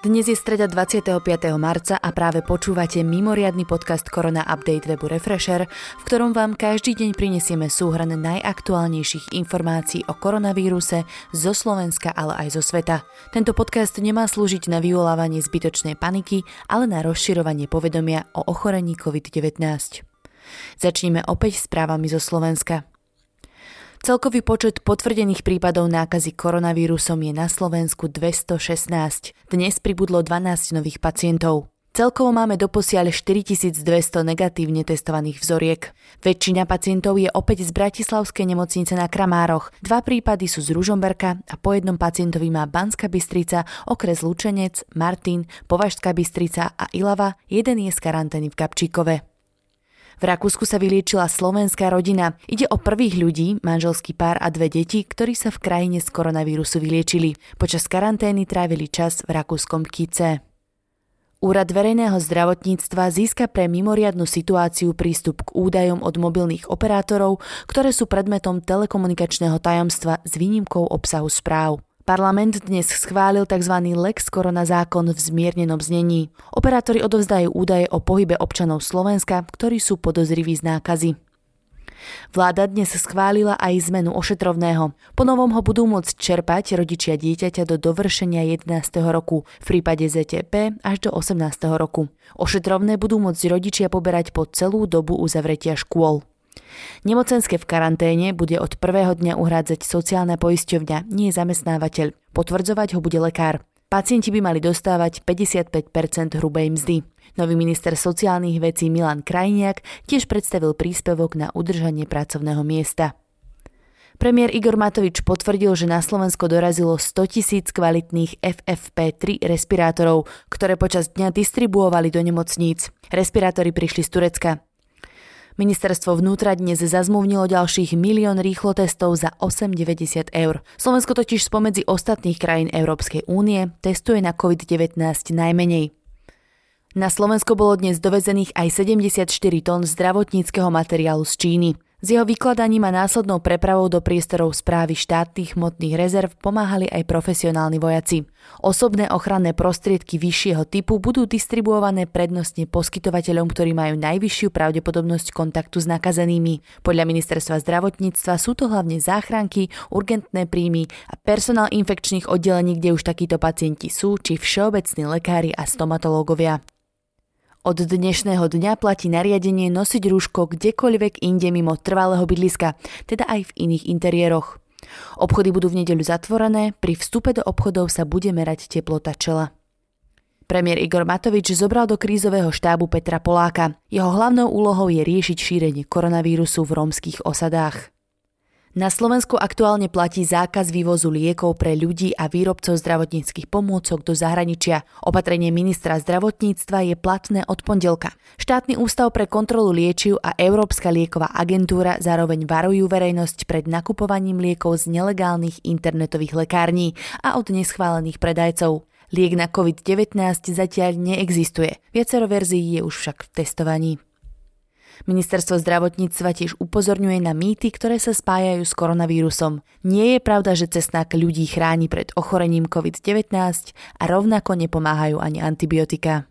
Dnes je streda 25. marca a práve počúvate mimoriadny podcast Korona Update webu Refresher, v ktorom vám každý deň prinesieme súhrn najaktuálnejších informácií o koronavíruse zo Slovenska, ale aj zo sveta. Tento podcast nemá slúžiť na vyvolávanie zbytočnej paniky, ale na rozširovanie povedomia o ochorení COVID-19. Začneme opäť správami zo Slovenska. Celkový počet potvrdených prípadov nákazy koronavírusom je na Slovensku 216. Dnes pribudlo 12 nových pacientov. Celkovo máme doposiaľ 4200 negatívne testovaných vzoriek. Väčšina pacientov je opäť z Bratislavskej nemocnice na Kramároch. Dva prípady sú z Ružomberka a po jednom pacientovi má Banska Bystrica, okres Lučenec, Martin, Považská Bystrica a Ilava, jeden je z karantény v Kapčíkove. V Rakúsku sa vyliečila slovenská rodina. Ide o prvých ľudí, manželský pár a dve deti, ktorí sa v krajine z koronavírusu vyliečili. Počas karantény trávili čas v rakúskom Kice. Úrad verejného zdravotníctva získa pre mimoriadnu situáciu prístup k údajom od mobilných operátorov, ktoré sú predmetom telekomunikačného tajomstva s výnimkou obsahu správ. Parlament dnes schválil tzv. Lex Korona zákon v zmiernenom znení. Operátori odovzdajú údaje o pohybe občanov Slovenska, ktorí sú podozriví z nákazy. Vláda dnes schválila aj zmenu ošetrovného. Po novom ho budú môcť čerpať rodičia dieťaťa do dovršenia 11. roku, v prípade ZTP až do 18. roku. Ošetrovné budú môcť rodičia poberať po celú dobu uzavretia škôl. Nemocenské v karanténe bude od prvého dňa uhrádzať sociálna poisťovňa, nie zamestnávateľ. Potvrdzovať ho bude lekár. Pacienti by mali dostávať 55% hrubej mzdy. Nový minister sociálnych vecí Milan Krajniak tiež predstavil príspevok na udržanie pracovného miesta. Premiér Igor Matovič potvrdil, že na Slovensko dorazilo 100 tisíc kvalitných FFP3 respirátorov, ktoré počas dňa distribuovali do nemocníc. Respirátory prišli z Turecka. Ministerstvo vnútra dnes zazmluvnilo ďalších milión rýchlo testov za 8,90 eur. Slovensko totiž spomedzi ostatných krajín Európskej únie testuje na COVID-19 najmenej. Na Slovensko bolo dnes dovezených aj 74 tón zdravotníckého materiálu z Číny. S jeho vykladaním a následnou prepravou do priestorov správy štátnych hmotných rezerv pomáhali aj profesionálni vojaci. Osobné ochranné prostriedky vyššieho typu budú distribuované prednostne poskytovateľom, ktorí majú najvyššiu pravdepodobnosť kontaktu s nakazenými. Podľa ministerstva zdravotníctva sú to hlavne záchranky, urgentné príjmy a personál infekčných oddelení, kde už takíto pacienti sú, či všeobecní lekári a stomatológovia. Od dnešného dňa platí nariadenie nosiť rúško kdekoľvek inde mimo trvalého bydliska, teda aj v iných interiéroch. Obchody budú v nedeľu zatvorené, pri vstupe do obchodov sa bude merať teplota čela. Premiér Igor Matovič zobral do krízového štábu Petra Poláka. Jeho hlavnou úlohou je riešiť šírenie koronavírusu v rómskych osadách. Na Slovensku aktuálne platí zákaz vývozu liekov pre ľudí a výrobcov zdravotníckých pomôcok do zahraničia. Opatrenie ministra zdravotníctva je platné od pondelka. Štátny ústav pre kontrolu liečiv a Európska lieková agentúra zároveň varujú verejnosť pred nakupovaním liekov z nelegálnych internetových lekární a od neschválených predajcov. Liek na COVID-19 zatiaľ neexistuje. Viacero verzií je už však v testovaní. Ministerstvo zdravotníctva tiež upozorňuje na mýty, ktoré sa spájajú s koronavírusom. Nie je pravda, že cesnak ľudí chráni pred ochorením COVID-19 a rovnako nepomáhajú ani antibiotika.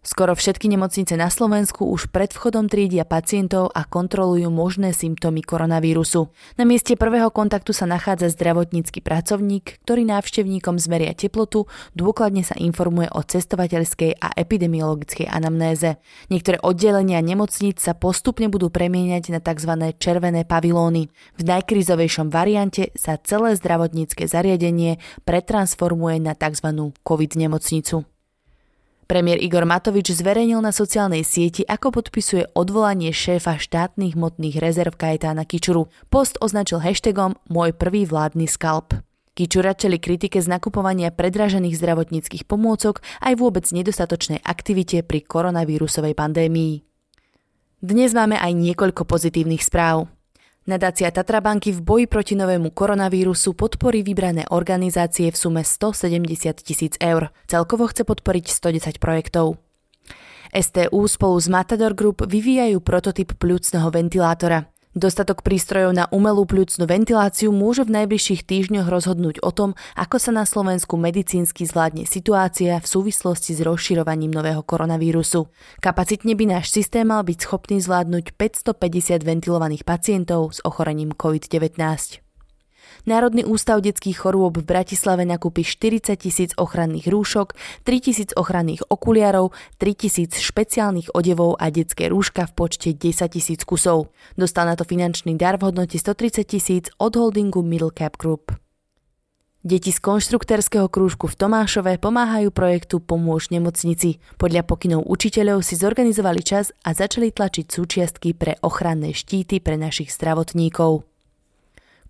Skoro všetky nemocnice na Slovensku už pred vchodom triedia pacientov a kontrolujú možné symptómy koronavírusu. Na mieste prvého kontaktu sa nachádza zdravotnícky pracovník, ktorý návštevníkom zmeria teplotu, dôkladne sa informuje o cestovateľskej a epidemiologickej anamnéze. Niektoré oddelenia nemocníc sa postupne budú premieňať na tzv. červené pavilóny. V najkrizovejšom variante sa celé zdravotnícke zariadenie pretransformuje na tzv. COVID nemocnicu. Premiér Igor Matovič zverejnil na sociálnej sieti, ako podpisuje odvolanie šéfa štátnych hmotných rezerv Kajetána Kičuru. Post označil hashtagom Môj prvý vládny skalp. Kičura čeli kritike z nakupovania predražených zdravotníckých pomôcok aj vôbec nedostatočnej aktivite pri koronavírusovej pandémii. Dnes máme aj niekoľko pozitívnych správ. Nadácia Tatrabanky v boji proti novému koronavírusu podporí vybrané organizácie v sume 170 tisíc eur. Celkovo chce podporiť 110 projektov. STU spolu s Matador Group vyvíjajú prototyp pľúcneho ventilátora. Dostatok prístrojov na umelú pľucnú ventiláciu môže v najbližších týždňoch rozhodnúť o tom, ako sa na Slovensku medicínsky zvládne situácia v súvislosti s rozširovaním nového koronavírusu. Kapacitne by náš systém mal byť schopný zvládnuť 550 ventilovaných pacientov s ochorením COVID-19. Národný ústav detských chorôb v Bratislave nakúpi 40 tisíc ochranných rúšok, 3 tisíc ochranných okuliarov, 3 tisíc špeciálnych odevov a detské rúška v počte 10 tisíc kusov. Dostal na to finančný dar v hodnote 130 tisíc od holdingu Middle Cap Group. Deti z konštruktérskeho krúžku v Tomášove pomáhajú projektu Pomôž nemocnici. Podľa pokynov učiteľov si zorganizovali čas a začali tlačiť súčiastky pre ochranné štíty pre našich zdravotníkov.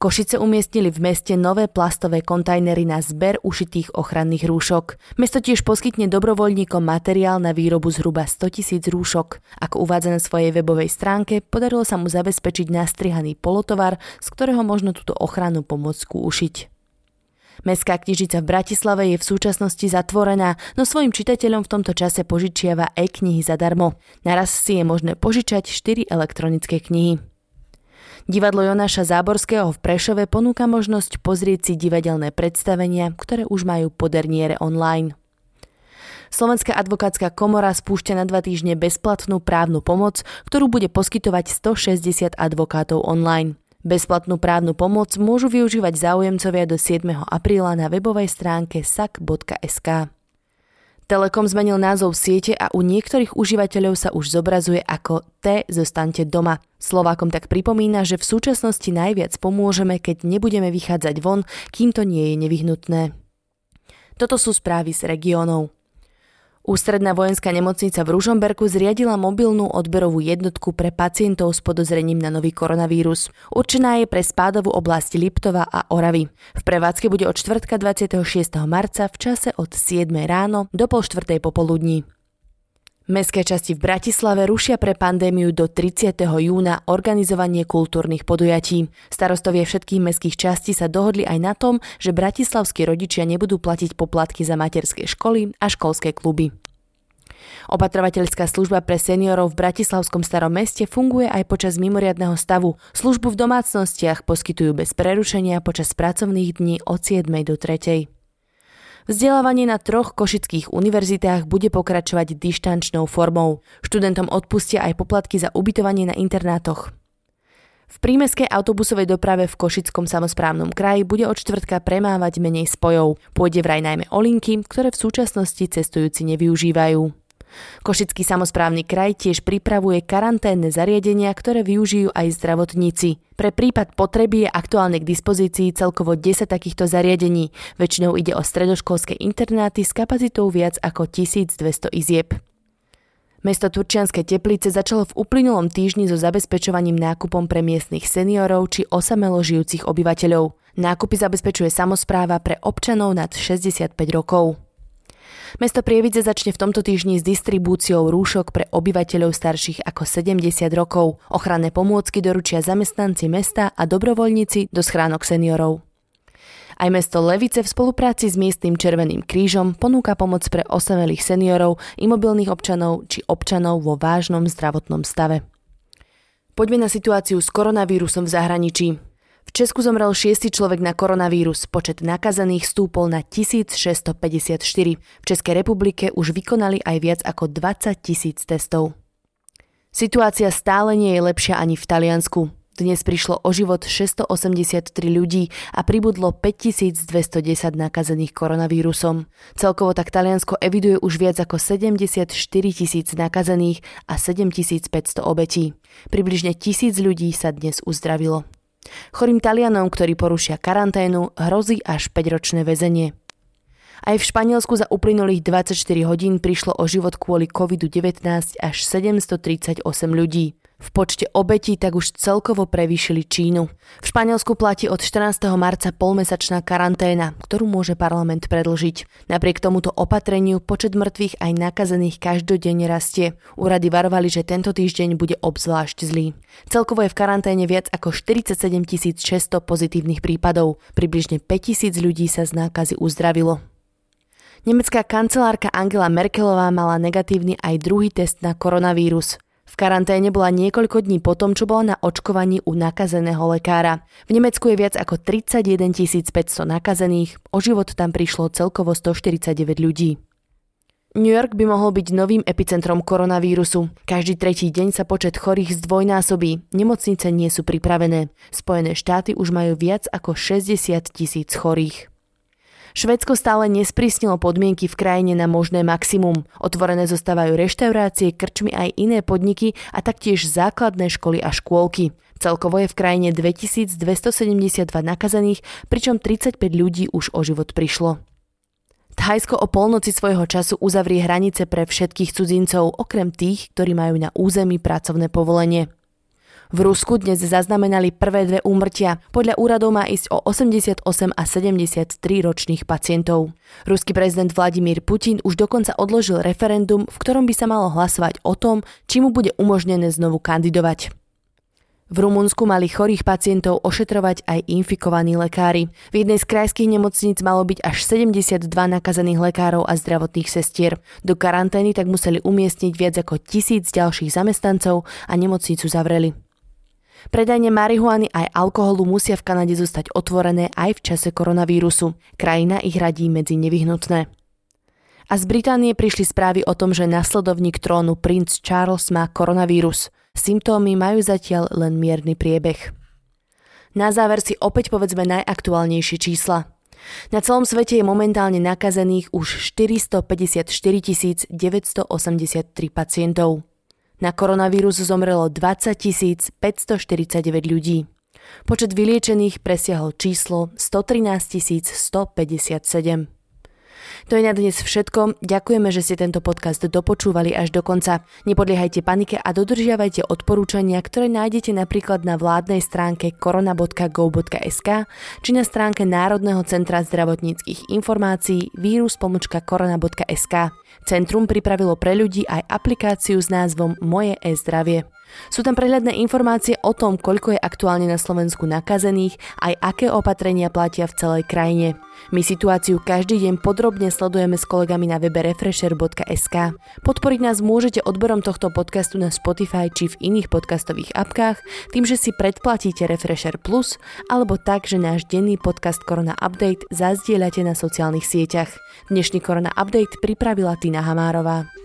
Košice umiestnili v meste nové plastové kontajnery na zber ušitých ochranných rúšok. Mesto tiež poskytne dobrovoľníkom materiál na výrobu zhruba 100 tisíc rúšok. Ako uvádza na svojej webovej stránke, podarilo sa mu zabezpečiť nastrihaný polotovar, z ktorého možno túto ochranu pomôcku ušiť. Mestská knižnica v Bratislave je v súčasnosti zatvorená, no svojim čitateľom v tomto čase požičiava e-knihy zadarmo. Naraz si je možné požičať 4 elektronické knihy. Divadlo Jonáša Záborského v Prešove ponúka možnosť pozrieť si divadelné predstavenia, ktoré už majú po derniere online. Slovenská advokátska komora spúšťa na dva týždne bezplatnú právnu pomoc, ktorú bude poskytovať 160 advokátov online. Bezplatnú právnu pomoc môžu využívať záujemcovia do 7. apríla na webovej stránke sak.sk. Telekom zmenil názov siete a u niektorých užívateľov sa už zobrazuje ako T zostaňte doma. Slovákom tak pripomína, že v súčasnosti najviac pomôžeme, keď nebudeme vychádzať von, kým to nie je nevyhnutné. Toto sú správy z regiónov. Ústredná vojenská nemocnica v Ružomberku zriadila mobilnú odberovú jednotku pre pacientov s podozrením na nový koronavírus. Určená je pre spádovú oblasť Liptova a Oravy. V prevádzke bude od čtvrtka 26. marca v čase od 7 ráno do pol štvrtej popoludní. Mestské časti v Bratislave rušia pre pandémiu do 30. júna organizovanie kultúrnych podujatí. Starostovie všetkých mestských častí sa dohodli aj na tom, že bratislavskí rodičia nebudú platiť poplatky za materské školy a školské kluby. Opatrovateľská služba pre seniorov v Bratislavskom starom meste funguje aj počas mimoriadného stavu. Službu v domácnostiach poskytujú bez prerušenia počas pracovných dní od 7. do 3. Vzdelávanie na troch košických univerzitách bude pokračovať dištančnou formou. Študentom odpustia aj poplatky za ubytovanie na internátoch. V prímeskej autobusovej doprave v Košickom samozprávnom kraji bude od čtvrtka premávať menej spojov. Pôjde vraj najmä o linky, ktoré v súčasnosti cestujúci nevyužívajú. Košický samozprávny kraj tiež pripravuje karanténne zariadenia, ktoré využijú aj zdravotníci. Pre prípad potreby je aktuálne k dispozícii celkovo 10 takýchto zariadení. Väčšinou ide o stredoškolské internáty s kapacitou viac ako 1200 izieb. Mesto Turčianske teplice začalo v uplynulom týždni so zabezpečovaním nákupom pre miestnych seniorov či osamelo žijúcich obyvateľov. Nákupy zabezpečuje samozpráva pre občanov nad 65 rokov. Mesto Prievidze začne v tomto týždni s distribúciou rúšok pre obyvateľov starších ako 70 rokov. Ochranné pomôcky doručia zamestnanci mesta a dobrovoľníci do schránok seniorov. Aj mesto Levice v spolupráci s miestnym Červeným krížom ponúka pomoc pre osamelých seniorov, imobilných občanov či občanov vo vážnom zdravotnom stave. Poďme na situáciu s koronavírusom v zahraničí. V Česku zomrel šiestý človek na koronavírus, počet nakazených stúpol na 1654. V Českej republike už vykonali aj viac ako 20 tisíc testov. Situácia stále nie je lepšia ani v Taliansku. Dnes prišlo o život 683 ľudí a pribudlo 5210 nakazených koronavírusom. Celkovo tak Taliansko eviduje už viac ako 74 tisíc nakazených a 7500 obetí. Približne tisíc ľudí sa dnes uzdravilo. Chorým Talianom, ktorí porušia karanténu, hrozí až 5-ročné väzenie. Aj v Španielsku za uplynulých 24 hodín prišlo o život kvôli COVID-19 až 738 ľudí. V počte obetí tak už celkovo prevýšili Čínu. V Španielsku platí od 14. marca polmesačná karanténa, ktorú môže parlament predlžiť. Napriek tomuto opatreniu počet mŕtvych aj nakazených každodenne rastie. Úrady varovali, že tento týždeň bude obzvlášť zlý. Celkovo je v karanténe viac ako 47 600 pozitívnych prípadov. Približne 5000 ľudí sa z nákazy uzdravilo. Nemecká kancelárka Angela Merkelová mala negatívny aj druhý test na koronavírus. V karanténe bola niekoľko dní potom, čo bola na očkovaní u nakazeného lekára. V Nemecku je viac ako 31 500 nakazených, o život tam prišlo celkovo 149 ľudí. New York by mohol byť novým epicentrom koronavírusu. Každý tretí deň sa počet chorých zdvojnásobí. Nemocnice nie sú pripravené. Spojené štáty už majú viac ako 60 tisíc chorých. Švedsko stále nesprísnilo podmienky v krajine na možné maximum. Otvorené zostávajú reštaurácie, krčmy aj iné podniky a taktiež základné školy a škôlky. Celkovo je v krajine 2272 nakazených, pričom 35 ľudí už o život prišlo. Thajsko o polnoci svojho času uzavrie hranice pre všetkých cudzincov, okrem tých, ktorí majú na území pracovné povolenie. V Rusku dnes zaznamenali prvé dve úmrtia. Podľa úradov má ísť o 88 a 73 ročných pacientov. Ruský prezident Vladimír Putin už dokonca odložil referendum, v ktorom by sa malo hlasovať o tom, či mu bude umožnené znovu kandidovať. V Rumunsku mali chorých pacientov ošetrovať aj infikovaní lekári. V jednej z krajských nemocníc malo byť až 72 nakazených lekárov a zdravotných sestier. Do karantény tak museli umiestniť viac ako tisíc ďalších zamestnancov a nemocnicu zavreli. Predajne marihuany aj alkoholu musia v Kanade zostať otvorené aj v čase koronavírusu. Krajina ich radí medzi nevyhnutné. A z Británie prišli správy o tom, že nasledovník trónu princ Charles má koronavírus. Symptómy majú zatiaľ len mierny priebeh. Na záver si opäť povedzme najaktuálnejšie čísla. Na celom svete je momentálne nakazených už 454 983 pacientov. Na koronavírus zomrelo 20 549 ľudí. Počet vyliečených presiahol číslo 113 157. To je na dnes všetko. Ďakujeme, že ste tento podcast dopočúvali až do konca. Nepodliehajte panike a dodržiavajte odporúčania, ktoré nájdete napríklad na vládnej stránke korona.go.sk či na stránke Národného centra zdravotníckých informácií vírus.korona.sk. Centrum pripravilo pre ľudí aj aplikáciu s názvom Moje e-zdravie. Sú tam prehľadné informácie o tom, koľko je aktuálne na Slovensku nakazených, aj aké opatrenia platia v celej krajine. My situáciu každý deň podrobne sledujeme s kolegami na webe refresher.sk. Podporiť nás môžete odberom tohto podcastu na Spotify či v iných podcastových apkách, tým, že si predplatíte Refresher Plus, alebo tak, že náš denný podcast Korona Update zazdieľate na sociálnych sieťach. Dnešný Korona Update pripravila Tina Hamárová.